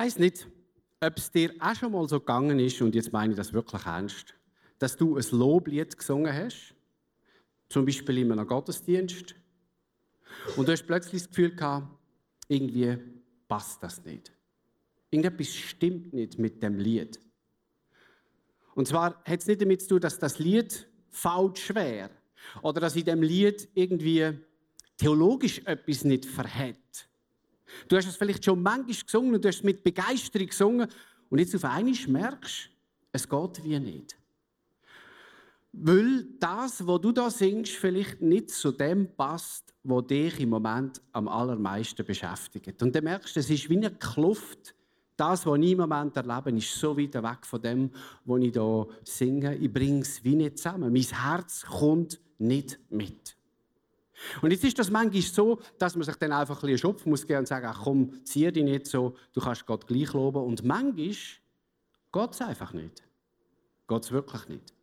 Weiß nicht, ob es dir auch schon mal so gegangen ist, und jetzt meine ich das wirklich ernst, dass du ein Loblied gesungen hast, zum Beispiel in einem Gottesdienst, und du hast plötzlich das Gefühl gehabt, irgendwie passt das nicht. Irgendetwas stimmt nicht mit dem Lied. Und zwar hat es nicht damit zu tun, dass das Lied falsch wäre oder dass in dem Lied irgendwie theologisch etwas nicht verhält. Du hast es vielleicht schon manchmal gesungen und du hast es mit Begeisterung gesungen und jetzt auf einmal merkst es geht wie nicht. Weil das, was du da singst, vielleicht nicht zu dem passt, was dich im Moment am allermeisten beschäftigt. Und dann merkst du, es ist wie eine Kluft. Das, was ich im Moment erlebe, ist so weit weg von dem, was ich hier singe. Ich bringe es wie nicht zusammen. Mein Herz kommt nicht mit. Und jetzt ist das manchmal so, dass man sich dann einfach ein bisschen Schopf muss geben und sagen, ach komm, zieh dich nicht so, du kannst Gott gleich loben. Und manchmal geht es einfach nicht. Geht es wirklich nicht.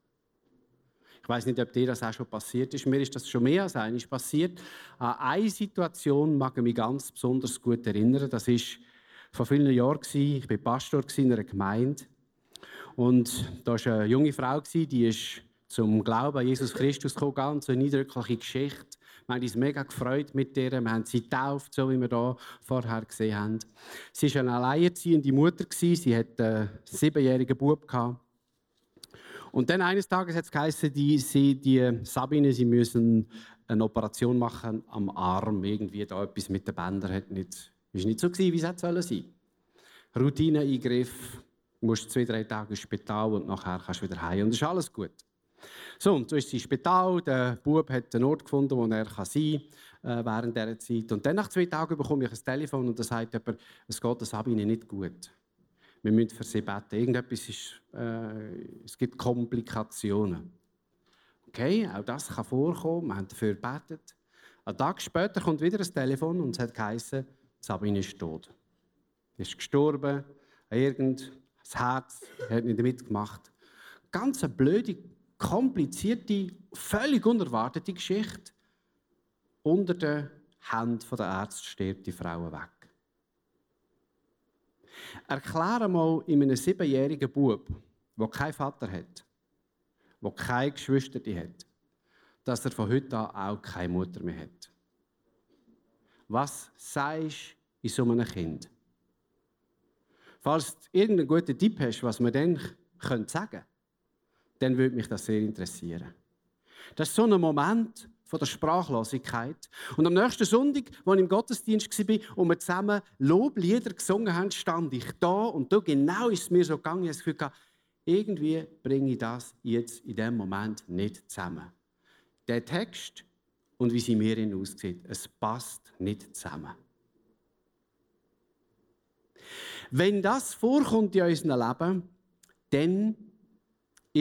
Ich weiß nicht, ob dir das auch schon passiert ist. Mir ist das schon mehr als einmal passiert. An eine Situation mag ich mich ganz besonders gut erinnern. Das war vor vielen Jahren. Ich war Pastor in einer Gemeinde. Und da war eine junge Frau, die ist zum Glauben an Jesus Christus gekommen. Ganz eine eindrückliche Geschichte. Wir haben uns mega gefreut mit ihr. Wir haben sie getauft, so wie wir hier vorher gesehen haben. Sie war eine alleinerziehende Mutter. Sie hatte einen siebenjährigen Bub. Und dann eines Tages hat es geheißen, die, sie, die Sabine, sie müssen eine Operation machen am Arm. Irgendwie da etwas mit den Bändern hat nicht, ist nicht so gewesen, wie es hätte sein sollen. Routineeingriff, musst zwei, drei Tage ins Spital und nachher kannst du wieder heim. Und es ist alles gut. So, und so ist sie im Spital. Der Bub hat einen Ort gefunden, wo er sein kann äh, während dieser Zeit. Und dann nach zwei Tagen bekomme ich ein Telefon und da sagt jemand, es geht der Sabine nicht gut. Wir müssen für sie beten. Irgendetwas ist, äh, es gibt Komplikationen. Okay, auch das kann vorkommen. Wir haben dafür gebetet. Einen Tag später kommt wieder ein Telefon und es hat geheißen, Sabine ist tot. Sie ist gestorben, irgend, das Herz hat nicht mitgemacht. Ganz eine blöde komplizierte, völlig unerwartete Geschichte. Unter den Händen der Ärzte stirbt die Frau weg. Erkläre mal in einem siebenjährigen Bub, der keinen Vater hat, der keine Geschwister hat, dass er von heute an auch keine Mutter mehr hat. Was sagst du in so einem Kind? Falls du irgendeinen guten Tipp hast, was man dann sagen könnte, dann würde mich das sehr interessieren. Das ist so ein Moment von der Sprachlosigkeit. Und am nächsten Sonntag, als ich im Gottesdienst war und wir zusammen Loblieder gesungen haben, stand ich da und da genau ist es mir so gegangen, ich Gefühl, irgendwie bringe ich das jetzt in dem Moment nicht zusammen. Der Text und wie sie mir aussieht, es passt nicht zusammen. Wenn das vorkommt in unserem Leben, dann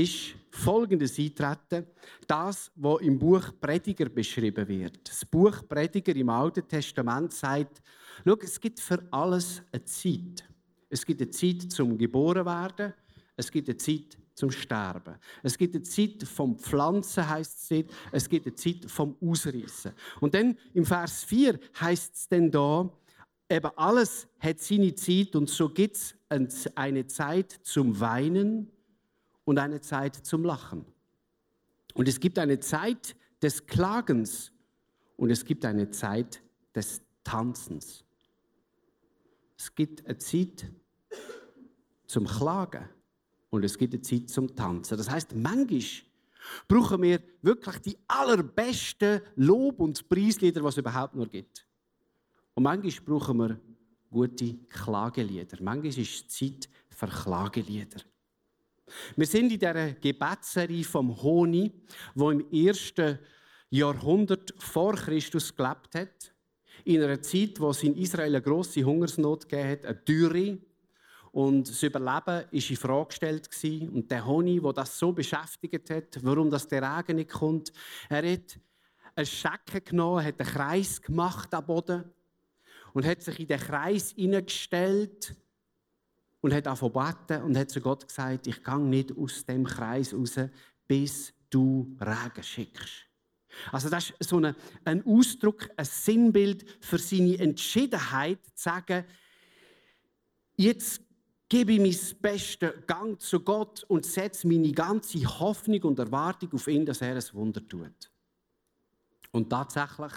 ist folgendes eintreten. Das, was im Buch Prediger beschrieben wird. Das Buch Prediger im Alten Testament sagt, schau, es gibt für alles eine Zeit. Es gibt eine Zeit zum geboren werden, es gibt eine Zeit zum Sterben. Es gibt eine Zeit vom Pflanzen, heißt es Es gibt eine Zeit vom Ausreißen. Und dann im Vers 4 heißt es dann da, eben alles hat seine Zeit und so gibt es eine Zeit zum Weinen und eine Zeit zum Lachen. Und es gibt eine Zeit des Klagens und es gibt eine Zeit des Tanzens. Es gibt eine Zeit zum Klagen und es gibt eine Zeit zum Tanzen. Das heißt, manchmal brauchen wir wirklich die allerbesten Lob- und Preislieder, die es überhaupt nur gibt. Und manchmal brauchen wir gute Klagelieder. Manchmal ist es Zeit für Klagelieder. Wir sind in dieser Gebetsserie vom Honi, wo im ersten Jahrhundert vor Christus gelebt hat. In einer Zeit, wo es in Israel eine grosse Hungersnot gegeben hat, eine Dürre. Und das Überleben war in Frage gestellt. Und der Honi, der das so beschäftigt hat, warum das der Regen nicht kommt, er hat einen Schecken genommen, hat einen Kreis gemacht am Boden und hat sich in den Kreis hineingestellt und hat angefangen und hat zu Gott gesagt, ich gehe nicht aus dem Kreis raus, bis du Regen schickst. Also das ist so ein Ausdruck, ein Sinnbild für seine Entschiedenheit, zu sagen, jetzt gebe ich mein Bestes, Gang zu Gott und setze meine ganze Hoffnung und Erwartung auf ihn, dass er ein Wunder tut. Und tatsächlich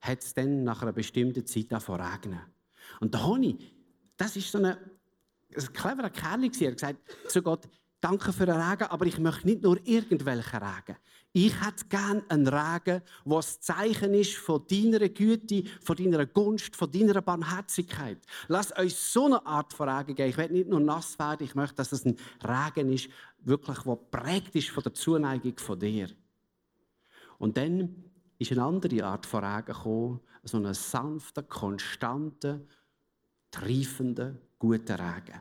hat es dann nach einer bestimmten Zeit angefangen regnen. Und der Honig, das ist so ein, ein cleverer Kerl. Er hat gesagt zu Gott, danke für den Regen, aber ich möchte nicht nur irgendwelchen Regen. Ich hätte gerne einen Regen, das Zeichen ist von deiner Güte, von deiner Gunst, von deiner Barmherzigkeit. Lass uns so eine Art von Regen geben. Ich will nicht nur nass werden, ich möchte, dass es ein Regen ist, wirklich, der prägt ist von der Zuneigung von dir. Und dann ist eine andere Art von Regen gekommen, so einen sanften, konstanten, triefenden, guten Regen.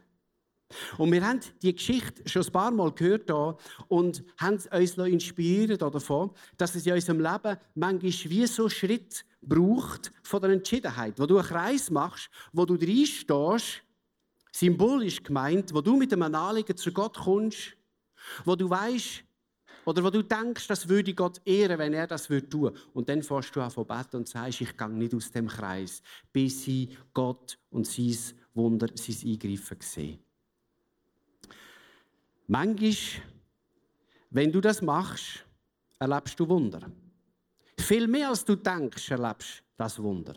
Und wir haben die Geschichte schon ein paar Mal gehört hier und haben uns inspiriert davon, dass es in unserem Leben manchmal wie so Schritt braucht von der Entschiedenheit, wo du einen Kreis machst, wo du reinstehst, symbolisch gemeint, wo du mit einem Anliegen zu Gott kommst, wo du weißt, oder wo du denkst, das würde Gott ehren, wenn er das würde tun. Und dann fährst du an von beten und sagst, ich gehe nicht aus dem Kreis, bis sie Gott und sein Wunder, sein Eingreifen sehen. Manchmal, wenn du das machst, erlebst du Wunder. Viel mehr als du denkst, erlebst du das Wunder.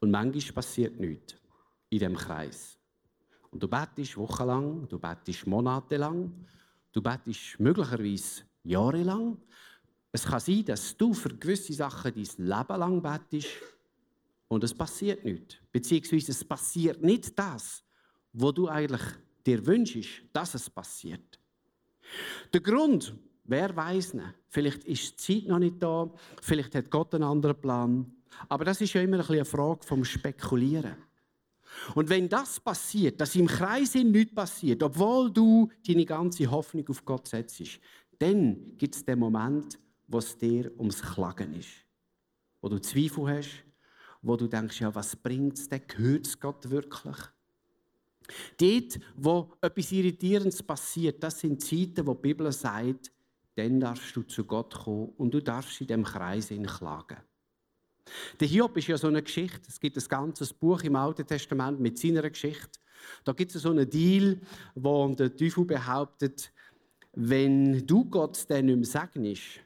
Und manchmal passiert nichts in dem Kreis. Und du betest wochenlang, du betest monatelang, du betest möglicherweise jahrelang. Es kann sein, dass du für gewisse Sachen dein Leben lang betest und es passiert nichts. Beziehungsweise es passiert nicht das, wo du eigentlich dir wünschst, dass es passiert. Der Grund, wer weiß nicht, vielleicht ist die Zeit noch nicht da, vielleicht hat Gott einen anderen Plan, aber das ist ja immer eine Frage vom Spekulieren. Und wenn das passiert, dass im Kreis nichts passiert, obwohl du deine ganze Hoffnung auf Gott setzt, dann gibt es den Moment, wo es dir ums Klagen ist. Wo du Zweifel hast, wo du denkst, ja, was bringt es denn? Gehört es Gott wirklich? Dort, wo etwas Irritierendes passiert, das sind Zeiten, wo die Bibel sagt, dann darfst du zu Gott kommen und du darfst in dem Kreis klagen. Der Hiob ist ja so eine Geschichte. Es gibt ein ganzes Buch im Alten Testament mit seiner Geschichte. Da gibt es so einen Deal, wo der Teufel behauptet, wenn du Gott dann nicht mehr segnest,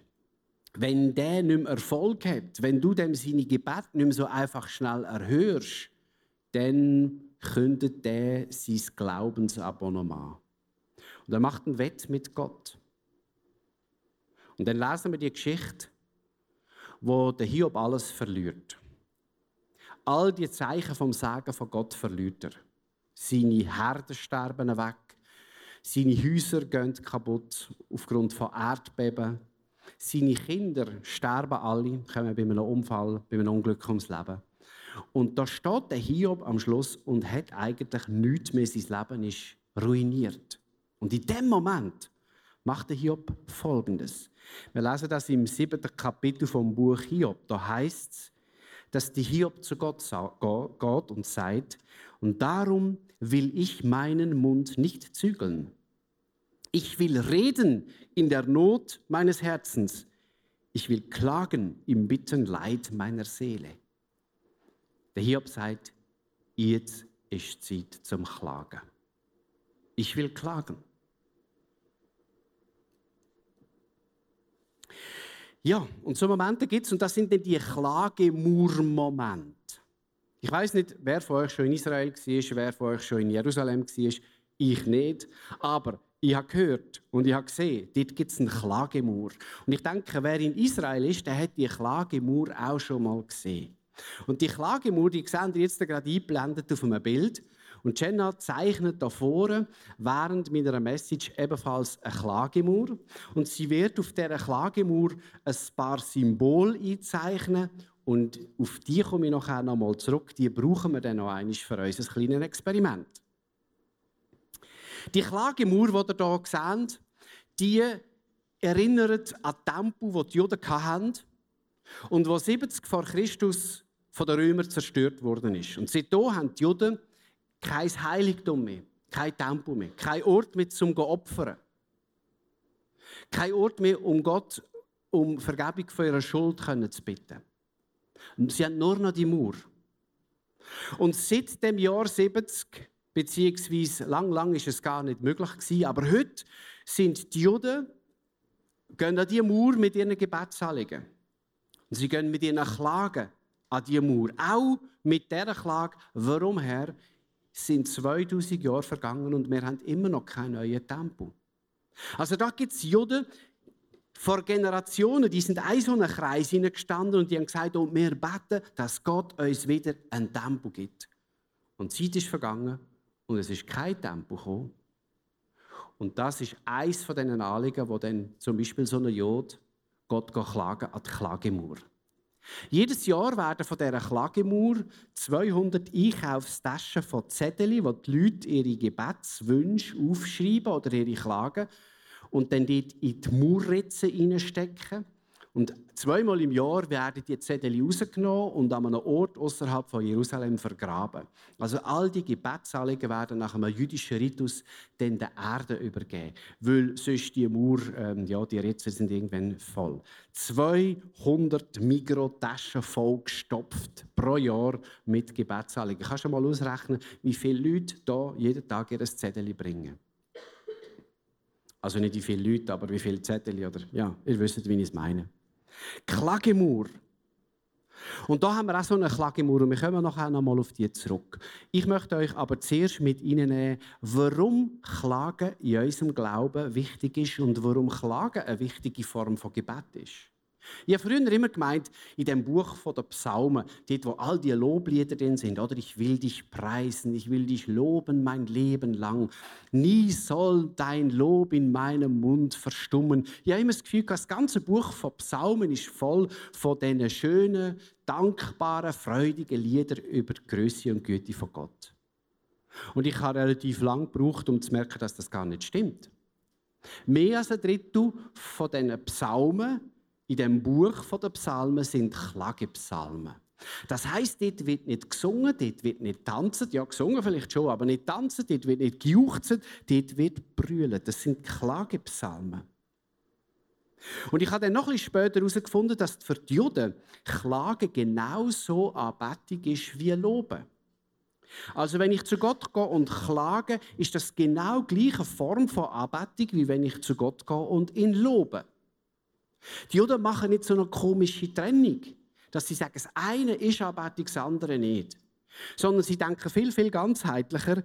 wenn der nicht mehr Erfolg hat, wenn du dem seine Gebete nicht mehr so einfach schnell erhörst, dann kündet der sein Glaubensabonnement. Und er macht ein Wett mit Gott. Und dann lesen wir die Geschichte, wo der Hiob alles verliert. All die Zeichen vom Sagen von Gott verliert er. Seine Herden sterben weg, seine Häuser gehen kaputt aufgrund von Erdbeben, seine Kinder sterben alle, kommen bei einem Unfall, bei einem Unglück ums Leben. Und da steht der Hiob am Schluss und hat eigentlich nichts mehr. Sein Leben ist ruiniert. Und in dem Moment macht der Hiob Folgendes. Wir lesen das im siebten Kapitel vom Buch Hiob. Da heißt es, dass die Hiob zu Gott geht und sagt, und darum will ich meinen Mund nicht zügeln. Ich will reden in der Not meines Herzens. Ich will klagen im bitteren Leid meiner Seele. Der Hiob sagt, jetzt ist Zeit zum Klagen. Ich will klagen. Ja, und so Momente gibt es, und das sind dann die Klagemurmomente. Ich weiß nicht, wer von euch schon in Israel war, wer von euch schon in Jerusalem war. ich nicht. Aber ich habe gehört und ich habe gesehen, dort gibt es einen Klagemauer. Und ich denke, wer in Israel ist, der hat die Klagemauer auch schon mal gesehen. Und die Klagemauer, die sehen ihr jetzt gerade eingeblendet auf einem Bild. Und Jenna zeichnet da vorne während meiner Message ebenfalls eine Klagemauer. Und sie wird auf dieser Klagemauer ein paar Symbole einzeichnen. Und auf die komme ich nachher noch mal zurück. Die brauchen wir dann noch einmal für unser kleines Experiment. Die Klagemauer, die ihr hier seht, die erinnert an die Tempel, die die Juden hatten und wo 70 vor Christus von den Römern zerstört worden ist. Und seitdem haben die Juden kein Heiligtum mehr, kein Tempel mehr, kein Ort mehr zum opfern. Kein Ort mehr, um Gott um Vergebung von ihrer Schuld zu bitten. Sie haben nur noch die Mauer. Und seit dem Jahr 70 beziehungsweise lang, lang ist es gar nicht möglich gewesen. Aber heute sind die Juden, gehen an die Mauer mit ihren Gebetsanliegen. Und sie gehen mit ihren Klagen an die Mauer. Auch mit dieser Klage, warum Herr, sind 2000 Jahre vergangen und wir haben immer noch keinen neuen Tempel. Also da gibt es Juden, vor Generationen, die sind in so einen Kreis hineingestanden und die haben gesagt, und wir beten, dass Gott uns wieder ein Tempel gibt. Und die Zeit ist vergangen und es ist kein Tempo gekommen. Und das ist eines von diesen Anliegen, wo dann zum Beispiel so ein Jod Gott klagen an die Klagemauer. Jedes Jahr werden von dieser Klagemauer 200 Einkaufstaschen von Zetteln, wo die Leute ihre Gebetswünsche aufschreiben oder ihre Klagen und dann dort in die Mauerritze reinstecken. Und zweimal im Jahr werden die Zettel rausgenommen und an einem Ort außerhalb von Jerusalem vergraben. Also all die Gebetsanliegen werden nach einem jüdischen Ritus dann der Erde übergeben, weil sonst die Mauer, ähm, ja, die Ritze sind irgendwann voll. 200 Mikrotaschen vollgestopft pro Jahr mit Gebetsanliegen. Kannst du mal ausrechnen, wie viele Leute da jeden Tag ihr Zettel bringen? Also nicht wie viele Leute, aber wie viele Zettel, oder? Ja, ihr wisst, wie ich es meine. Klagemauer. Und da haben wir auch so eine Klagemauer und wir kommen nachher noch mal auf die zurück. Ich möchte euch aber zuerst mit Ihnen nehmen, warum Klagen in unserem Glauben wichtig ist und warum Klagen eine wichtige Form von Gebet ist. Ich habe früher immer gemeint, in dem Buch der Psalmen, dort wo all die Loblieder drin sind, oder ich will dich preisen, ich will dich loben mein Leben lang. Nie soll dein Lob in meinem Mund verstummen. Ich habe immer das Gefühl, das ganze Buch von Psalmen ist voll von diesen schönen, dankbaren, freudigen Liedern über die Größe und Güte von Gott. Und ich habe relativ lang gebraucht, um zu merken, dass das gar nicht stimmt. Mehr als ein Drittel von diesen Psalmen in dem Buch der Psalmen sind Klagepsalmen. Das heißt, dort wird nicht gesungen, dort wird nicht tanzen, ja gesungen vielleicht schon, aber nicht tanzen, dort wird nicht gejuchzt, dort wird brüllen. Das sind Klagepsalmen. Und ich habe dann noch bisschen später herausgefunden, dass für die Juden Klage genauso Anbetung ist wie Loben. Also wenn ich zu Gott gehe und klage, ist das genau die gleiche Form von Anbetung, wie wenn ich zu Gott gehe und ihn lobe. Die Juden machen nicht so eine komische Trennung, dass sie sagen, das eine ist Anbetung, das andere nicht. Sondern sie denken viel, viel ganzheitlicher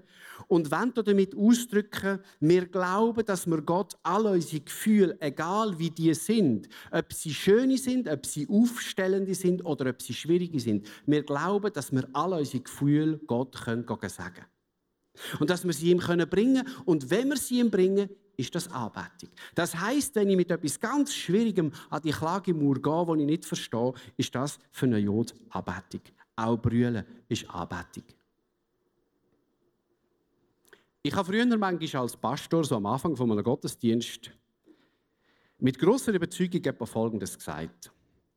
und wollen damit ausdrücken, wir glauben, dass wir Gott all unsere Gefühle, egal wie die sind, ob sie schöne sind, ob sie aufstellende sind oder ob sie schwierige sind, wir glauben, dass wir all unsere Gefühle Gott können sagen und dass wir sie ihm bringen können. Und wenn wir sie ihm bringen, ist das Anbetung. Das heißt, wenn ich mit etwas ganz Schwierigem an die Klagemauer gehe, die ich nicht verstehe, ist das für einen Jod Anbetung. Auch Brüllen ist Anbetung. Ich habe früher manchmal als Pastor, so am Anfang von einem Gottesdienst, mit großer Überzeugung etwa Folgendes gesagt.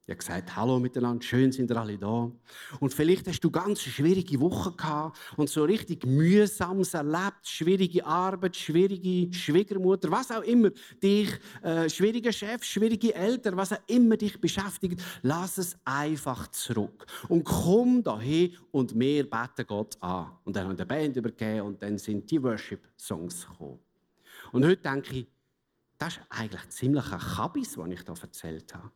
Ich habe gesagt, hallo miteinander, schön sind ihr alle da. Und vielleicht hast du ganz schwierige Wochen gehabt und so richtig mühsames erlebt, schwierige Arbeit, schwierige Schwiegermutter, was auch immer dich, äh, schwierige Chef, schwierige Eltern, was auch immer dich beschäftigt, lass es einfach zurück und komm dahin und wir beten Gott an. Und dann haben wir die Band übergeben und dann sind die Worship-Songs gekommen. Und heute denke ich, das ist eigentlich ziemlich ein Kabis, was ich da erzählt habe.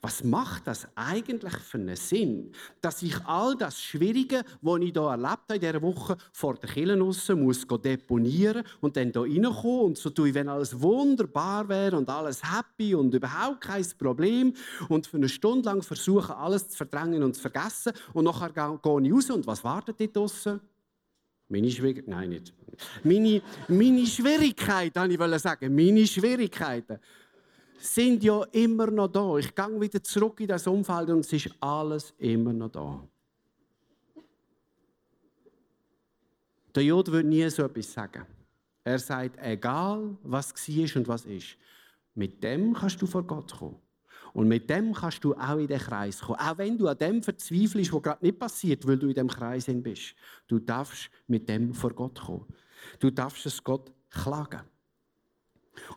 Was macht das eigentlich für einen Sinn, dass ich all das Schwierige, was ich hier erlebt habe in dieser Woche, vor der Kirche raus muss deponieren und dann hier reinkommen und so tue ich, wenn alles wunderbar wäre und alles happy und überhaupt kein Problem und für eine Stunde lang versuche, alles zu verdrängen und zu vergessen und nachher gehe ich raus und was wartet dort draussen? Meine Schwierigkeiten, nein, nicht. Meine, meine Schwierigkeiten, ich sagen, meine Schwierigkeiten sind ja immer noch da. Ich gehe wieder zurück in das Umfeld und es ist alles immer noch da. Der Jod würde nie so etwas sagen. Er sagt, egal was war und was ist, mit dem kannst du vor Gott kommen. Und mit dem kannst du auch in den Kreis kommen. Auch wenn du an dem verzweifelst, was gerade nicht passiert, weil du in dem Kreis bist. Du darfst mit dem vor Gott kommen. Du darfst es Gott klagen.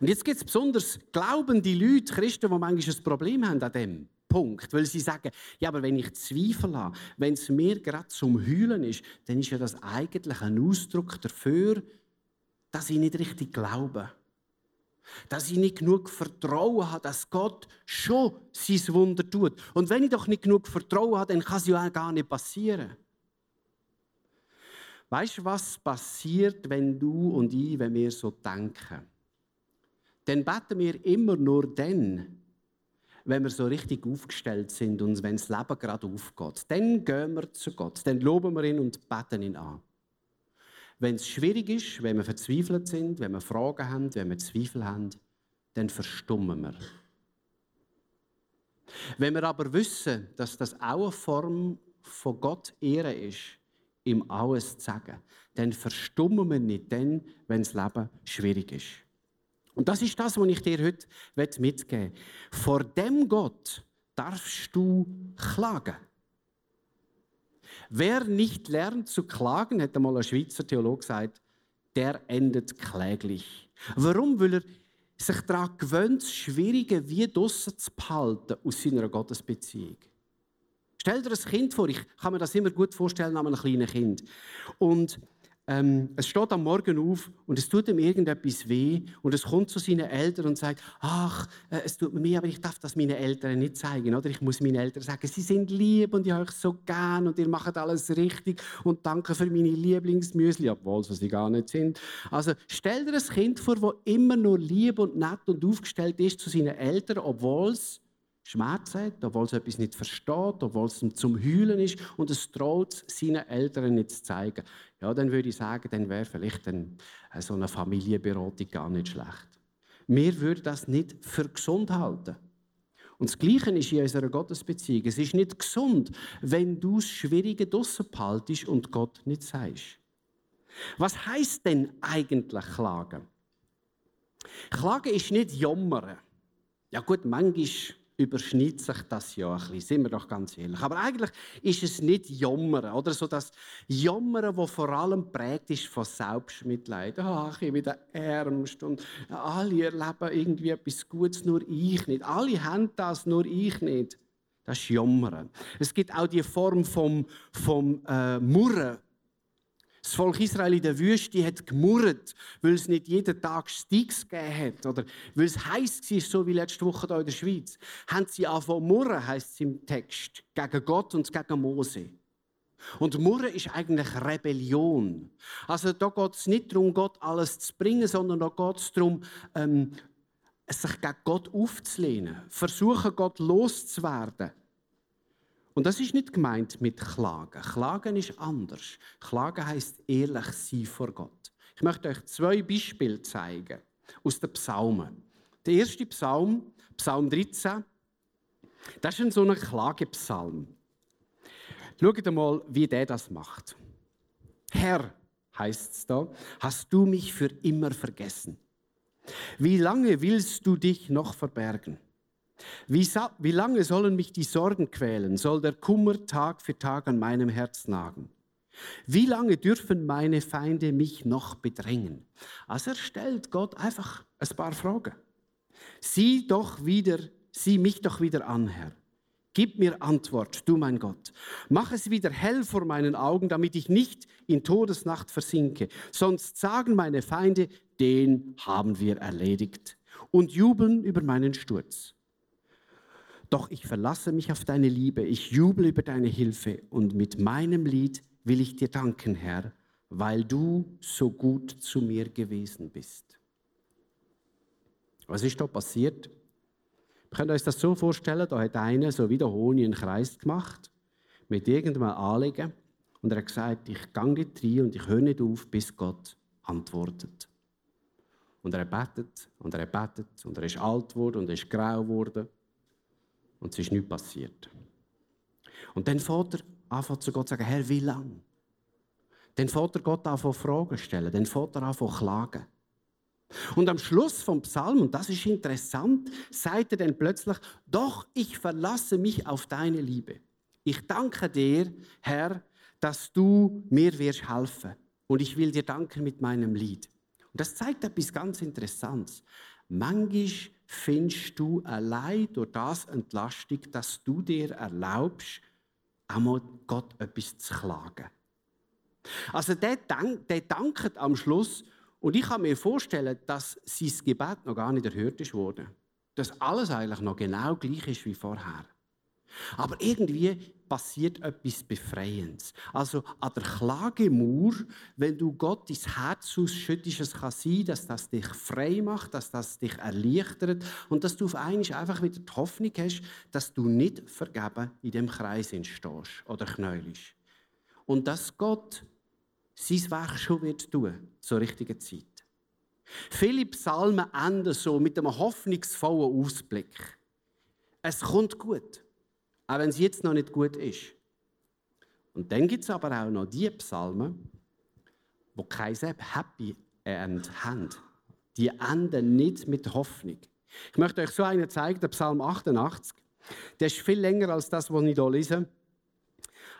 Und jetzt gibt es besonders glaubende Leute, Christen, die manchmal ein Problem haben an dem Punkt. Weil sie sagen, ja, aber wenn ich Zweifel habe, wenn es mir gerade zum Heulen ist, dann ist ja das eigentlich ein Ausdruck dafür, dass ich nicht richtig glaube. Dass ich nicht genug Vertrauen habe, dass Gott schon sein Wunder tut. Und wenn ich doch nicht genug Vertrauen habe, dann kann es ja auch gar nicht passieren. Weißt du, was passiert, wenn du und ich, wenn wir so denken? Dann beten wir immer nur dann, wenn wir so richtig aufgestellt sind und wenn das Leben gerade aufgeht. Dann gehen wir zu Gott, dann loben wir ihn und beten ihn an. Wenn es schwierig ist, wenn wir verzweifelt sind, wenn wir Fragen haben, wenn wir Zweifel haben, dann verstummen wir. Wenn wir aber wissen, dass das auch eine Form von Gott Ehre ist, ihm alles zu sagen, dann verstummen wir nicht dann, wenn das Leben schwierig ist. Und das ist das, was ich dir heute mitgeben will. Vor dem Gott darfst du klagen. Wer nicht lernt zu klagen, hat einmal ein Schweizer Theologe gesagt, der endet kläglich. Warum? Weil er sich daran gewöhnt, das Schwierige wie draussen zu behalten aus seiner Gottesbeziehung. Stell dir ein Kind vor, ich kann mir das immer gut vorstellen, an einem kleinen Kind. Und ähm, es steht am Morgen auf und es tut ihm irgendetwas weh und es kommt zu seinen Eltern und sagt, ach, äh, es tut mir weh, aber ich darf das meinen Eltern nicht zeigen. Oder ich muss meinen Eltern sagen, sie sind lieb und ich habe euch so gern und ihr macht alles richtig und danke für meine Lieblingsmüsli, obwohl sie gar nicht sind. Also stell dir ein Kind vor, das immer nur lieb und nett und aufgestellt ist zu seinen Eltern, obwohl es Schmerz hat, obwohl es etwas nicht versteht, obwohl es zum Heulen ist und es droht, seinen Eltern nicht zu zeigen. Ja, dann würde ich sagen, dann wäre vielleicht ein, äh, so eine Familienberatung gar nicht schlecht. Wir würden das nicht für gesund halten. Und das Gleiche ist in unserer Gottesbeziehung. Es ist nicht gesund, wenn du das Schwierige draussen behaltest und Gott nicht sagst. Was heißt denn eigentlich Klagen? Klagen ist nicht Jammern. Ja gut, manchmal überschneidet sich das ja ein bisschen, sind wir doch ganz ehrlich. Aber eigentlich ist es nicht Jammern, oder? So das Jammern, das vor allem prägt ist von Selbstmitleid. Ach, ich bin der Ärmste und alle erleben irgendwie etwas Gutes, nur ich nicht. Alle haben das, nur ich nicht. Das ist Jammern. Es gibt auch die Form vom, vom äh, Murren, das Volk Israel in der Wüste hat gemurrt, weil es nicht jeden Tag Sticks gegeben hat oder weil es heiß war, so wie letzte Woche hier in der Schweiz. Haben sie angefangen murren, heisst es im Text, gegen Gott und gegen Mose. Und Murren ist eigentlich Rebellion. Also da geht es nicht darum, Gott alles zu bringen, sondern da geht es darum, ähm, sich gegen Gott aufzulehnen, versuchen, Gott loszuwerden. Und das ist nicht gemeint mit Klagen. Klagen ist anders. Klagen heißt ehrlich sein vor Gott. Ich möchte euch zwei Beispiele zeigen aus den Psalmen. Der erste Psalm, Psalm 13, das ist so ein Klagepsalm. Schaut mal, wie der das macht. Herr, heißt es da, hast du mich für immer vergessen? Wie lange willst du dich noch verbergen? Wie, wie lange sollen mich die Sorgen quälen? Soll der Kummer Tag für Tag an meinem Herz nagen? Wie lange dürfen meine Feinde mich noch bedrängen? Also er stellt Gott einfach ein paar Fragen. Sieh doch wieder, sieh mich doch wieder an, Herr. Gib mir Antwort, du mein Gott. Mach es wieder hell vor meinen Augen, damit ich nicht in Todesnacht versinke. Sonst sagen meine Feinde, den haben wir erledigt und jubeln über meinen Sturz. Doch ich verlasse mich auf deine Liebe, ich jubel über deine Hilfe und mit meinem Lied will ich dir danken, Herr, weil du so gut zu mir gewesen bist. Was ist da passiert? Wir können uns das so vorstellen, da hat einer so wie der Honig einen Kreis gemacht mit irgendeinem Anliegen und er hat gesagt, ich gehe nicht rein und ich höre nicht auf, bis Gott antwortet. Und er betet und er betet und er ist alt geworden und er ist grau geworden und es ist nichts passiert. Und dann fährt er an zu Gott zu sagen, Herr, wie lange? Dann fährt er Gott an Fragen stellen, dann fährt er an klagen. Und am Schluss vom Psalm, und das ist interessant, sagt er dann plötzlich, doch ich verlasse mich auf deine Liebe. Ich danke dir, Herr, dass du mir wirst helfen. Und ich will dir danken mit meinem Lied. Und das zeigt etwas ganz Interessantes. Manchmal findest du allein durch das Entlastung, dass du dir erlaubst, einmal Gott etwas zu klagen. Also der, der dankt am Schluss und ich kann mir vorstellen, dass sein Gebet noch gar nicht erhört wurde. Dass alles eigentlich noch genau gleich ist wie vorher. Aber irgendwie passiert etwas Befreiendes. Also an der Klagemauer, wenn du Gott dein Herz ausschüttest, es kann sein, dass das dich frei macht, dass das dich erleichtert und dass du auf einmal einfach wieder die Hoffnung hast, dass du nicht vergeben in dem Kreis stehst oder knäulst. Und dass Gott sein Werk schon wird tun zur richtigen Zeit. Viele Psalmen enden so mit einem hoffnungsvollen Ausblick. Es kommt gut, auch wenn es jetzt noch nicht gut ist. Und dann gibt es aber auch noch die Psalmen, wo kein Happy End haben. Die enden nicht mit Hoffnung. Ich möchte euch so einen zeigen, der Psalm 88. Der ist viel länger als das, was ich hier lese.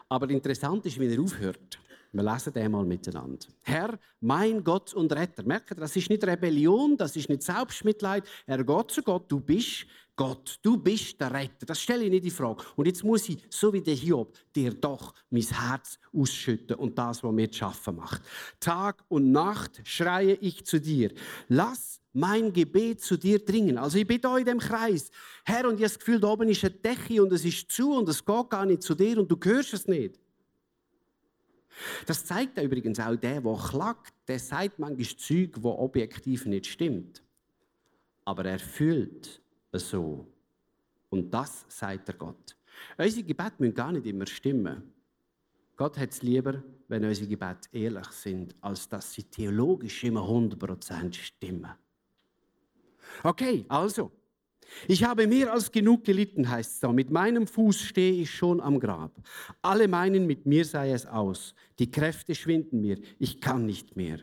Aber interessant ist, wie er aufhört. Wir lesen den mal miteinander. Herr, mein Gott und Retter. Merkt ihr, das ist nicht Rebellion, das ist nicht Selbstmitleid. Herr Gott zu Gott, du bist Gott, du bist der Retter. Das stelle ich nicht in Frage. Und jetzt muss ich, so wie der Hiob, dir doch mein Herz ausschütten und das, was mir zu schaffen macht. Tag und Nacht schreie ich zu dir. Lass mein Gebet zu dir dringen. Also ich bin da in dem Kreis. Herr, und ich habe das Gefühl, da oben ist eine Decke und es ist zu und es geht gar nicht zu dir und du hörst es nicht. Das zeigt übrigens auch der, der klagt, der sagt manchmal Zeug, wo objektiv nicht stimmt. Aber er fühlt so. Und das sagt er Gott. Unsere Gebete müssen gar nicht immer stimmen. Gott hat es lieber, wenn unsere Gebete ehrlich sind, als dass sie theologisch immer 100% stimmen. Okay, also, ich habe mehr als genug gelitten, heißt es da. Mit meinem Fuß stehe ich schon am Grab. Alle meinen, mit mir sei es aus. Die Kräfte schwinden mir. Ich kann nicht mehr.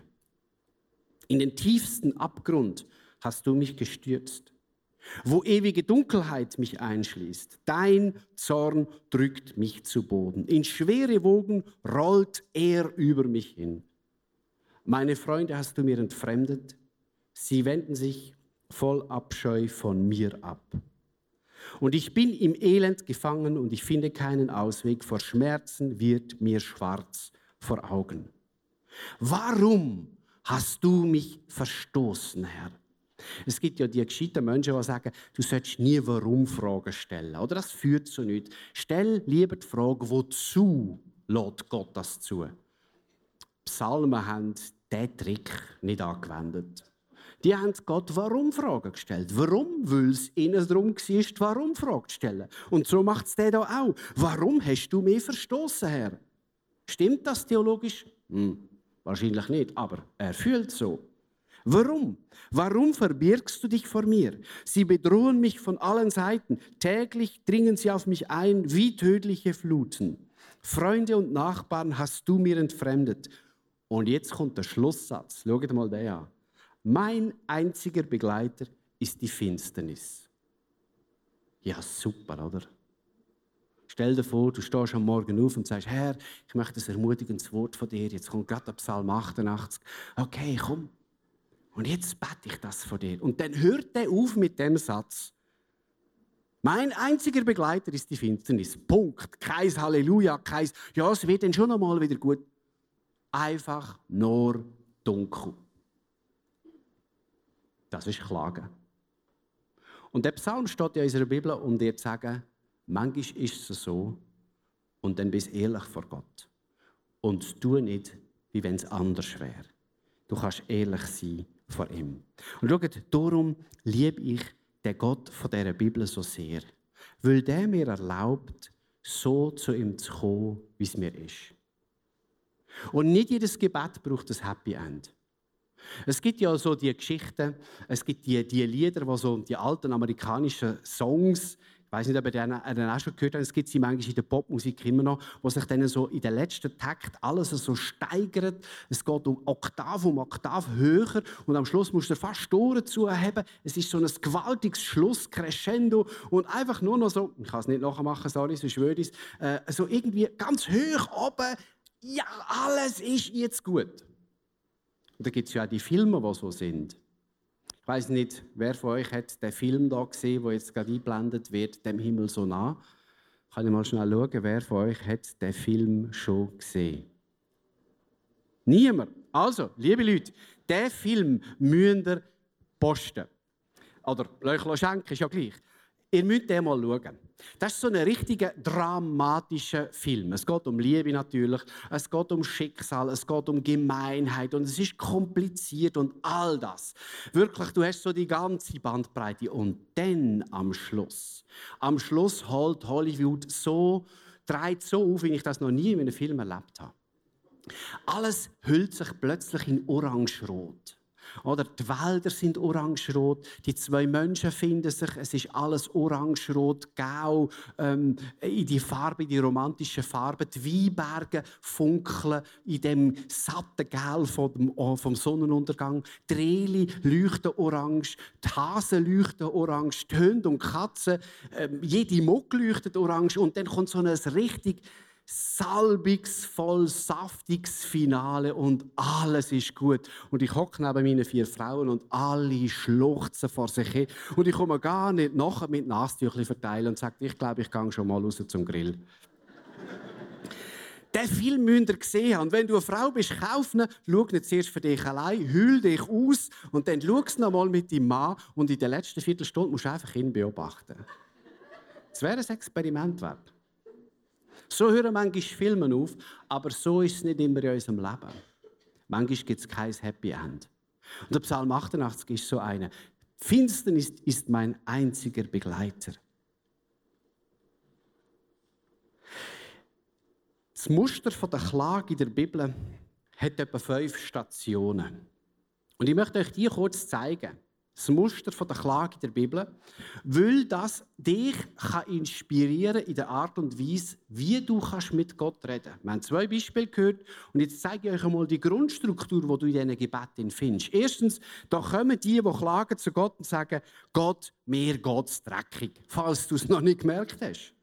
In den tiefsten Abgrund hast du mich gestürzt, wo ewige Dunkelheit mich einschließt. Dein Zorn drückt mich zu Boden. In schwere Wogen rollt er über mich hin. Meine Freunde hast du mir entfremdet. Sie wenden sich voll Abscheu von mir ab. Und ich bin im Elend gefangen und ich finde keinen Ausweg. Vor Schmerzen wird mir schwarz vor Augen. Warum hast du mich verstoßen, Herr? Es gibt ja die gescheiten Menschen, die sagen, du sollst nie Warum-Fragen stellen. Oder das führt zu nichts. Stell lieber die Frage, wozu lädt Gott das zu? Psalmen haben diesen Trick nicht angewendet. Die haben Gott Warum-Fragen gestellt. Warum? Weil es ihnen darum war, die Warum-Frage zu stellen. Und so macht es der da auch. Warum hast du mich verstoßen, Herr? Stimmt das theologisch? Hm, wahrscheinlich nicht, aber er fühlt so. Warum? Warum verbirgst du dich vor mir? Sie bedrohen mich von allen Seiten. Täglich dringen sie auf mich ein wie tödliche Fluten. Freunde und Nachbarn hast du mir entfremdet. Und jetzt kommt der Schlusssatz. Schaut mal den an. Mein einziger Begleiter ist die Finsternis. Ja, super, oder? Stell dir vor, du stehst am Morgen auf und sagst, Herr, ich möchte ein ermutigendes Wort von dir. Jetzt kommt gerade der Psalm 88. Okay, komm. Und jetzt bete ich das von dir. Und dann hört er auf mit dem Satz. Mein einziger Begleiter ist die Finsternis. Punkt. Kein Halleluja, kein, ja, es wird dann schon einmal wieder gut. Einfach nur dunkel. Das ist Klagen. Und der Psalm steht ja in unserer Bibel, um dir zu sagen, manchmal ist es so, und dann bist du ehrlich vor Gott. Und tu nicht, wie wenn es anders wäre. Du kannst ehrlich sein vor ihm. Und schaut, darum liebe ich den Gott von dieser Bibel so sehr. Weil der mir erlaubt, so zu ihm zu kommen, wie es mir ist. Und nicht jedes Gebet braucht ein Happy End. Es gibt ja so die Geschichten, es gibt die, die Lieder, wo so die alten amerikanischen Songs, ich weiß nicht, ob ihr den auch schon gehört habt, es gibt sie manchmal in der Popmusik immer noch, wo sich dann so in den letzten Takt alles so steigert. Es geht um Oktav um Oktav höher und am Schluss musst du fast Tore zuheben. Es ist so ein gewaltiges Schlusscrescendo und einfach nur noch so, ich kann es nicht nachmachen, sorry, sonst würde ich äh, so irgendwie ganz hoch oben, ja, alles ist jetzt gut. Und da gibt es ja auch die Filme, die so sind. Ich weiß nicht, wer von euch hat den Film da gesehen, der jetzt gerade eingeblendet wird, dem Himmel so nah. Kann ich mal schnell schauen, wer von euch hat den Film schon gesehen? Niemand. Also, liebe Leute, diesen Film müsst ihr posten. Oder euch schenken, ist ja gleich. Ihr müsst den mal schauen. Das ist so ein richtiger dramatischer Film. Es geht um Liebe natürlich, es geht um Schicksal, es geht um Gemeinheit und es ist kompliziert und all das. Wirklich, du hast so die ganze Bandbreite und dann am Schluss, am Schluss holt Hollywood so, dreht so auf, wie ich das noch nie in einem Film erlebt habe. Alles hüllt sich plötzlich in Orangerot. Oder die Wälder sind orangerot, die zwei Menschen finden sich, es ist alles orangerot, gau, ähm, in die Farbe, die romantische Farbe. Die Weinberge funkeln in dem satten Gel vom, oh, vom Sonnenuntergang. Die Reli leuchten orange, die Hasen leuchten orange, die Hunde und Katzen, ähm, jede Muck leuchtet orange und dann kommt so ein richtig salbungsvoll, saftiges Finale und alles ist gut. Und ich hocke neben meinen vier Frauen und alle schluchzen vor sich hin. Und ich komme gar nicht nachher mit Nasentüchli verteilen und sage, ich glaube, ich gehe schon mal raus zum Grill. Den Film müsst ihr gesehen haben. Und wenn du eine Frau bist, kauf ihn, schau nicht zuerst für dich allein, hüll dich aus und dann schau es noch mal mit deinem Mann und in der letzten Viertelstunde musst du einfach ihn beobachten. Das wäre ein Experiment wert. So hören manchmal Filme auf, aber so ist es nicht immer in unserem Leben. Manchmal gibt es kein Happy End. Und der Psalm 88 ist so einer. Finsternis ist mein einziger Begleiter. Das Muster der Klage in der Bibel hat etwa fünf Stationen. Und ich möchte euch die kurz zeigen das Muster der Klage in der Bibel, weil das dich kann inspirieren in der Art und Weise, wie du mit Gott reden kannst. Wir haben zwei Beispiele gehört und jetzt zeige ich euch einmal die Grundstruktur, die du in diesen Gebeten findest. Erstens, da kommen die, die klagen zu Gott und sagen, Gott, mir geht es dreckig, falls du es noch nicht gemerkt hast.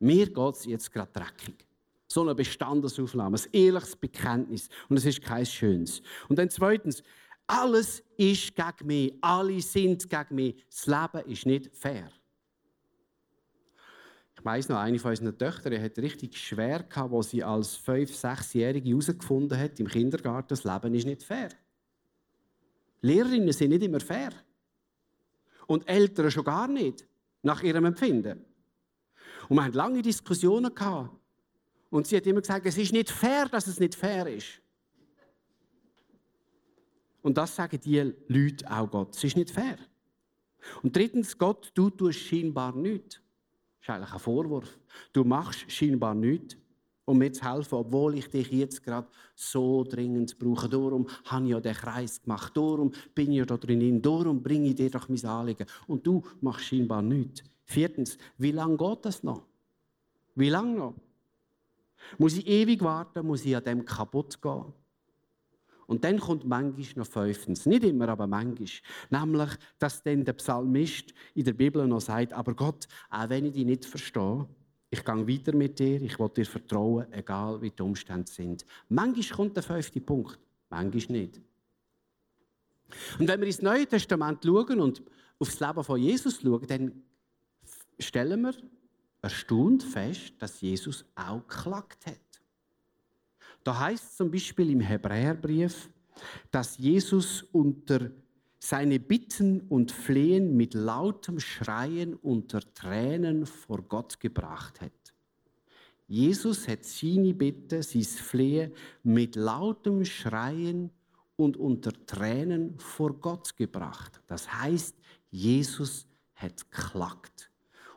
Mir geht es jetzt gerade dreckig. So eine Bestandesaufnahme, ein ehrliches Bekenntnis und es ist kein Schönes. Und dann zweitens, alles ist gegen mich. Alle sind gegen mich. Das Leben ist nicht fair. Ich weiß noch, eine von unseren Töchtern hat richtig schwer wo sie als 5-, 6-Jährige herausgefunden hat im Kindergarten, das Leben ist nicht fair. Lehrerinnen sind nicht immer fair. Und Eltern schon gar nicht, nach ihrem Empfinden. Und wir hatten lange Diskussionen. Und sie hat immer gesagt, es ist nicht fair, dass es nicht fair ist. Und das sagen die Leute auch Gott. Es ist nicht fair. Und drittens, Gott, du tust scheinbar nichts. Das ist eigentlich ein Vorwurf. Du machst scheinbar nichts, um mir zu helfen, obwohl ich dich jetzt gerade so dringend brauche. Darum habe ich ja den Kreis gemacht. Darum bin ich ja da drin. Darum bringe ich dir doch mein Anliegen. Und du machst scheinbar nichts. Viertens, wie lange geht das noch? Wie lange noch? Muss ich ewig warten? Muss ich an dem kaputt gehen? Und dann kommt manchmal noch fünftens, nicht immer, aber manchmal, nämlich, dass dann der Psalmist in der Bibel noch sagt, aber Gott, auch wenn ich dich nicht verstehe, ich gehe weiter mit dir, ich will dir vertrauen, egal wie die Umstände sind. Manchmal kommt der fünfte Punkt, manchmal nicht. Und wenn wir ins Neue Testament schauen und auf das Leben von Jesus schauen, dann stellen wir erstaunt fest, dass Jesus auch geklagt hat. Da heißt zum Beispiel im Hebräerbrief, dass Jesus unter seine Bitten und Flehen mit lautem Schreien unter Tränen vor Gott gebracht hat. Jesus hat seine Bitte, sein Flehen mit lautem Schreien und unter Tränen vor Gott gebracht. Das heißt, Jesus hat geklagt.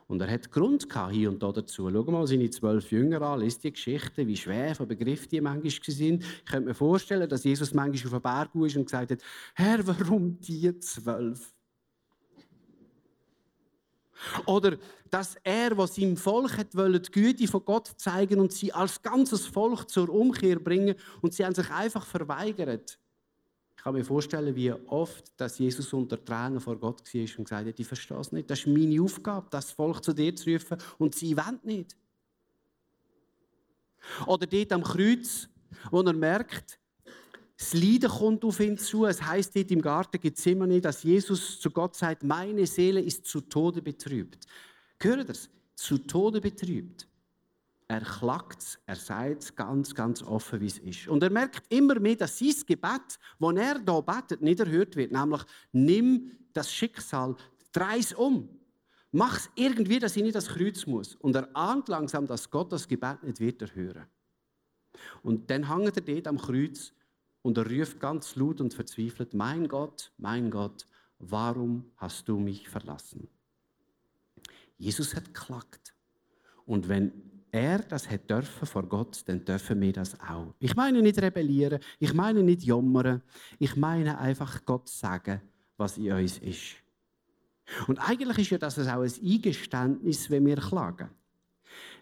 Und er hat Grund gehabt, hier und da dazu. Schau mal seine zwölf Jünger an, liest die Geschichte, wie schwer von Begriff die manchmal sind. Ich könnte mir vorstellen, dass Jesus manchmal auf den Berg ist und gesagt hat, Herr, warum die zwölf? Oder dass er, was seinem Volk hat wollte, die Güte von Gott zeigen und sie als ganzes Volk zur Umkehr bringen und sie haben sich einfach verweigert. Ich kann mir vorstellen, wie oft dass Jesus unter Tränen vor Gott war und gesagt hat, ich verstehe es nicht. Das ist meine Aufgabe, das Volk zu dir zu rufen und sie wollen nicht. Oder dort am Kreuz, wo er merkt, das Leiden kommt auf ihn zu. Es heißt dort im Garten Gethsemane, dass Jesus zu Gott sagt, meine Seele ist zu Tode betrübt. Hört ihr das? Zu Tode betrübt. Er klagt es, er sagt es ganz, ganz offen, wie es ist. Und er merkt immer mehr, dass sein Gebet, das er hier betet, nicht erhört wird. Nämlich, nimm das Schicksal, dreh es um. Mach es irgendwie, dass ich nicht das Kreuz muss. Und er ahnt langsam, dass Gott das Gebet nicht wird erhören. Und dann hängt er dort am Kreuz und er ruft ganz laut und verzweifelt, mein Gott, mein Gott, warum hast du mich verlassen? Jesus hat geklagt. Und wenn er das hat dürfen vor Gott, dann dürfen wir das auch. Ich meine nicht rebellieren, ich meine nicht jammern, ich meine einfach Gott sagen, was in uns ist. Und eigentlich ist ja das auch ein Eingeständnis, wenn wir klagen.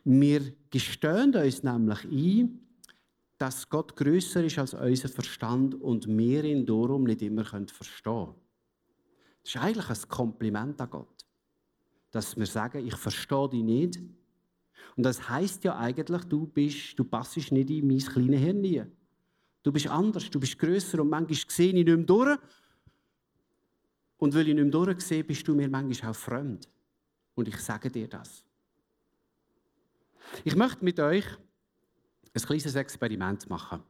Wir gestehen uns nämlich ein, dass Gott größer ist als unser Verstand und wir ihn darum nicht immer verstehen können. Das ist eigentlich ein Kompliment an Gott, dass wir sagen, ich verstehe dich nicht und das heißt ja eigentlich, du bist, du passst nicht in mein kleines Hirn Du bist anders, du bist größer und manchmal sehe ich nicht mehr durch. Und weil ich nicht mehr durchsehe, bist du mir manchmal auch fremd. Und ich sage dir das. Ich möchte mit euch ein kleines Experiment machen.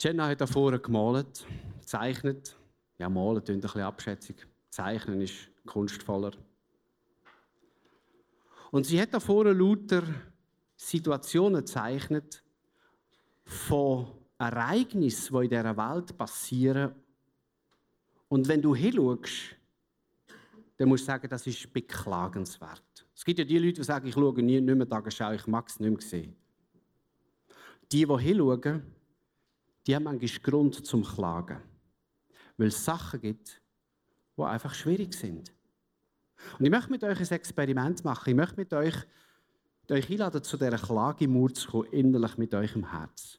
Jenna hat da vorne gemalt, gezeichnet. Ja, malen klingt ein bisschen abschätzig. Zeichnen ist kunstvoller. Und sie hat da vorne lauter Situationen gezeichnet von Ereignissen, die in dieser Welt passieren. Und wenn du hinschaust, dann musst du sagen, das ist beklagenswert. Es gibt ja die Leute, die sagen, ich schaue nie, nicht mehr Tagesschau, ich mag es nicht mehr sehen. Die, die hinschauen, die haben manchmal Grund zum Klagen. Weil es Sachen gibt, die einfach schwierig sind. Und ich möchte mit euch ein Experiment machen. Ich möchte mit euch, euch einladen, zu dieser Klagemauer zu kommen, innerlich mit euch im Herz.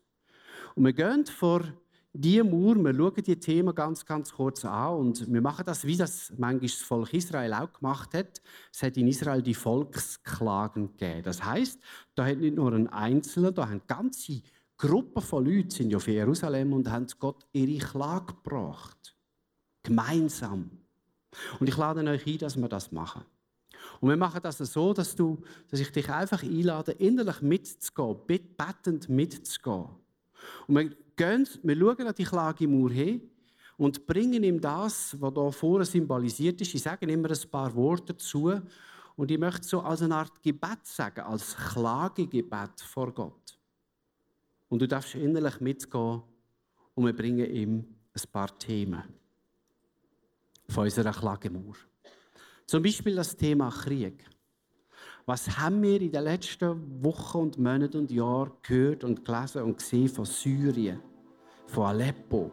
Und wir gehen vor diese Mauer, wir schauen die Themen ganz, ganz kurz an und wir machen das, wie das manchmal das Volk Israel auch gemacht hat. Es hat in Israel die Volksklagen gegeben. Das heißt, da hat nicht nur ein Einzelner, da haben ganze Gruppen von Leuten sind ja für Jerusalem und haben Gott ihre Klage gebracht. Gemeinsam. Und ich lade euch ein, dass wir das machen. Und wir machen das so, dass, du, dass ich dich einfach einlade, innerlich mitzugehen, bettend mitzugehen. Und wir, gehen, wir schauen an die Klagemauer hin und bringen ihm das, was hier vorne symbolisiert ist. Ich sage immer ein paar Worte dazu. Und ich möchte so als eine Art Gebet sagen, als Klagegebet vor Gott. Und du darfst innerlich mitgehen und wir bringen ihm ein paar Themen von unserer Klagemauer. Zum Beispiel das Thema Krieg. Was haben wir in den letzten Wochen und Monaten und Jahren gehört und gelesen und gesehen von Syrien, von Aleppo?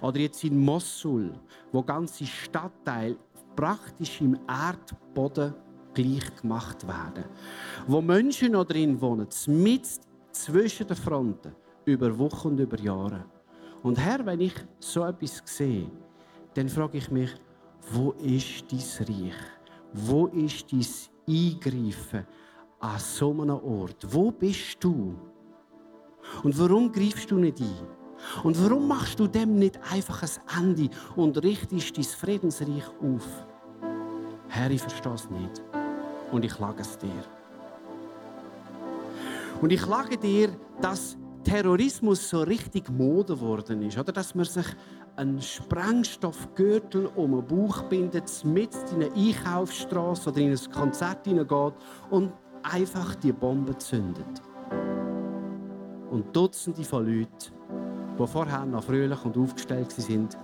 Oder jetzt in Mosul, wo ganze Stadtteile praktisch im Erdboden gleich gemacht werden. Wo Menschen noch drin wohnen, mit zwischen den Fronten, über Wochen und über Jahre. Und Herr, wenn ich so etwas sehe, dann frage ich mich, wo ist dein Reich? Wo ist dein Eingreifen an so einem Ort? Wo bist du? Und warum greifst du nicht ein? Und warum machst du dem nicht einfach ein Ende und richtest dein Friedensreich auf? Herr, ich verstehe es nicht. Und ich klage es dir. Und ich klage dir, dass Terrorismus so richtig Mode geworden ist. Oder dass man sich einen Sprengstoffgürtel um den Bauch bindet, mit in eine Einkaufsstraße oder in ein Konzert hineingeht und einfach die Bombe zündet. Und Dutzende von Leuten, die vorher noch fröhlich und aufgestellt sind,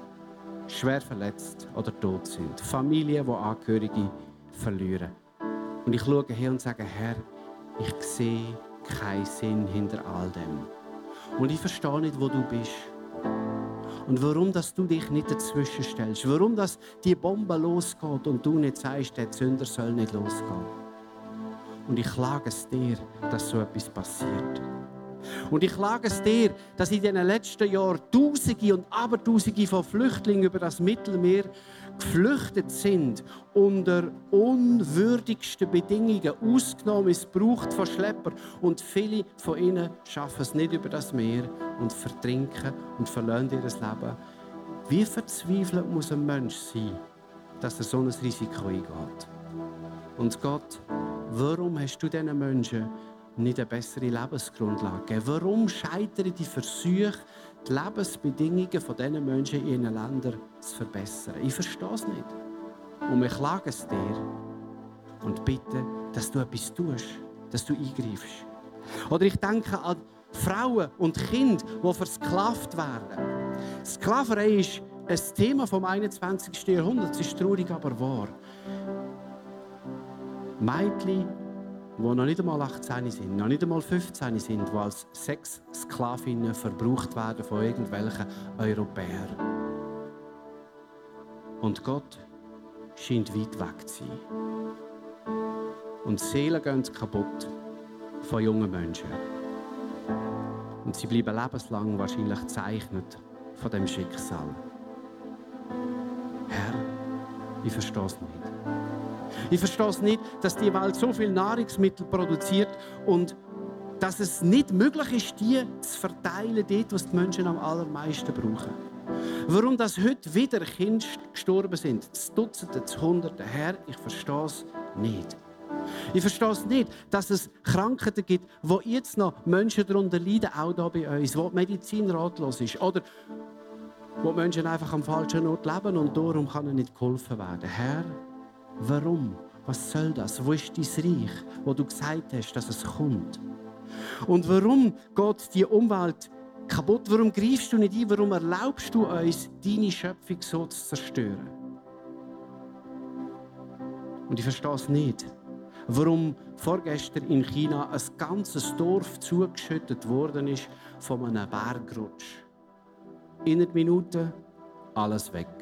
schwer verletzt oder tot sind. Familien, die Angehörige verlieren. Und ich schaue her und sage, Herr, ich sehe keinen Sinn hinter all dem. Und ich verstehe nicht, wo du bist. Und warum dass du dich nicht dazwischen stellst. Warum dass die Bombe losgeht und du nicht sagst, der Zünder soll nicht losgehen. Und ich klage es dir, dass so etwas passiert. Und ich klage es dir, dass in den letzten Jahren Tausende und Abertausende von Flüchtlingen über das Mittelmeer geflüchtet sind unter unwürdigsten Bedingungen, ausgenommen missbraucht von Schlepper und viele von ihnen schaffen es nicht über das Meer und vertrinken und verlieren ihr Leben. Wie verzweifelt muss ein Mensch sein, dass er so ein Risiko eingeht? Und Gott, warum hast du diesen Menschen nicht eine bessere Lebensgrundlage? Warum scheitern die Versuche, die Lebensbedingungen dieser Menschen in ihren Ländern zu verbessern? Ich verstehe es nicht. Und wir klagen es dir und bitten, dass du etwas tust, dass du eingreifst. Oder ich denke an Frauen und Kinder, die versklavt werden. Sklaverei ist ein Thema vom 21. Jahrhundert. Es ist traurig, aber wahr. Mädchen die noch nicht einmal 18 sind, noch nicht einmal 15 sind, die als Sexsklavinnen verbraucht werden von irgendwelchen Europäern. Und Gott scheint weit weg zu sein. Und Seelen gehen kaputt von jungen Menschen. Und sie bleiben lebenslang wahrscheinlich gezeichnet von dem Schicksal. Herr, ich verstehe es nicht. Ich verstehe es nicht, dass die Welt so viel Nahrungsmittel produziert und dass es nicht möglich ist, die zu verteilen, dort, was die Menschen am allermeisten brauchen. Warum das heute wieder Kinder gestorben sind, zu Dutzenden, zu Hunderten, Herr, ich verstehe es nicht. Ich verstehe es nicht, dass es Krankheiten gibt, wo jetzt noch Menschen darunter leiden, auch hier bei uns, wo die Medizin ratlos ist. Oder wo Menschen einfach am falschen Ort leben und darum kann nicht geholfen werden. Herr, Warum? Was soll das? Wo ist dein Reich, wo du gesagt hast, dass es kommt? Und warum geht die Umwelt kaputt? Warum greifst du nicht ein? Warum erlaubst du uns, deine Schöpfung so zu zerstören? Und ich verstehe es nicht. Warum vorgestern in China ein ganzes Dorf zugeschüttet worden ist von einem Bergrutsch. In einer Minute alles weg.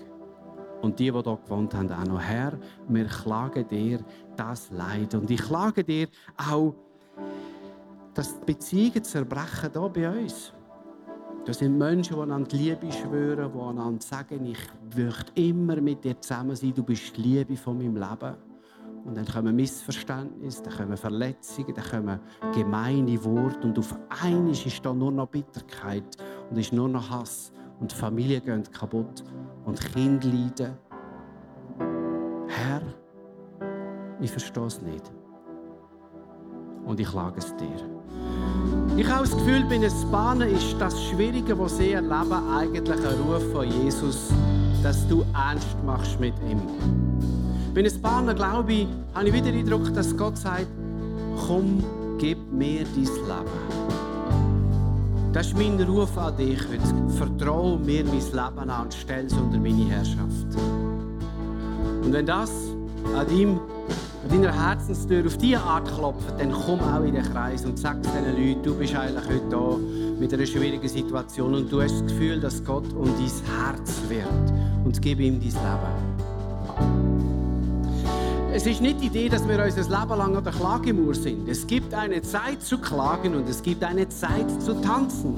Und die, die hier gewohnt haben, auch noch. Herr, wir klagen dir das Leid. Und ich klage dir auch, dass die Beziehungen zerbrechen hier bei uns. Das sind Menschen, die einander Liebe schwören, die einander sagen, ich möchte immer mit dir zusammen sein, du bist die Liebe von meinem Leben. Und dann kommen Missverständnisse, dann kommen Verletzungen, dann kommen gemeine Worte und auf einmal ist da nur noch Bitterkeit und ist nur noch Hass und die Familie geht kaputt und Kinder leiden. Herr, ich verstehe es nicht. Und ich klage es dir. Ich habe das Gefühl, bei den Bahnen ist das Schwierige, was sie erleben, eigentlich ein Ruf von Jesus, dass du ernst machst mit ihm. Bei den Bahnen, glaube ich, habe ich wieder den Eindruck, dass Gott sagt, komm, gib mir dein Leben. Das ist mein Ruf an dich heute. Vertraue mir mein Leben an und stell es unter meine Herrschaft. Und wenn das an, deinem, an deiner Herzenstür auf diese Art klopft, dann komm auch in den Kreis und sag diesen Leuten, du bist eigentlich heute da mit einer schwierigen Situation und du hast das Gefühl, dass Gott um dein Herz wird und gib ihm dein Leben. Es ist nicht die Idee, dass wir unser Leben lang an der Klagemauer sind. Es gibt eine Zeit zu klagen und es gibt eine Zeit zu tanzen.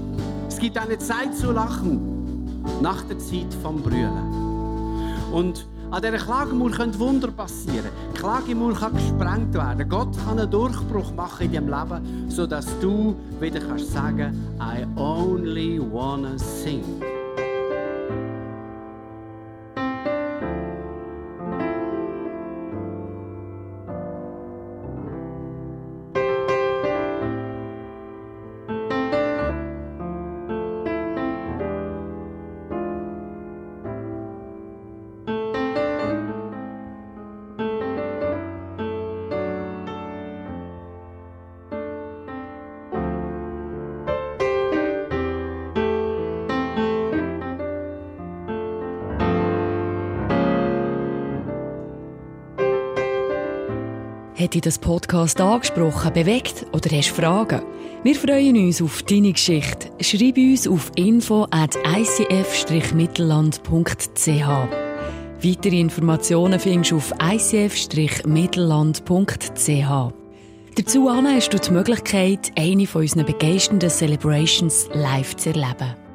Es gibt eine Zeit zu lachen nach der Zeit vom Brüllen. Und an dieser Klagemauer können Wunder passieren. Die Klagemauer kann gesprengt werden. Gott kann einen Durchbruch machen in deinem Leben, sodass du wieder kannst sagen, I only wanna sing. Hat dich das Podcast angesprochen, bewegt oder hast Fragen? Wir freuen uns auf deine Geschichte. Schreib uns auf info at icf-mittelland.ch. Weitere Informationen findest du auf icf-mittelland.ch. Dazu hast du die Möglichkeit, eine von unseren begeisternden Celebrations live zu erleben.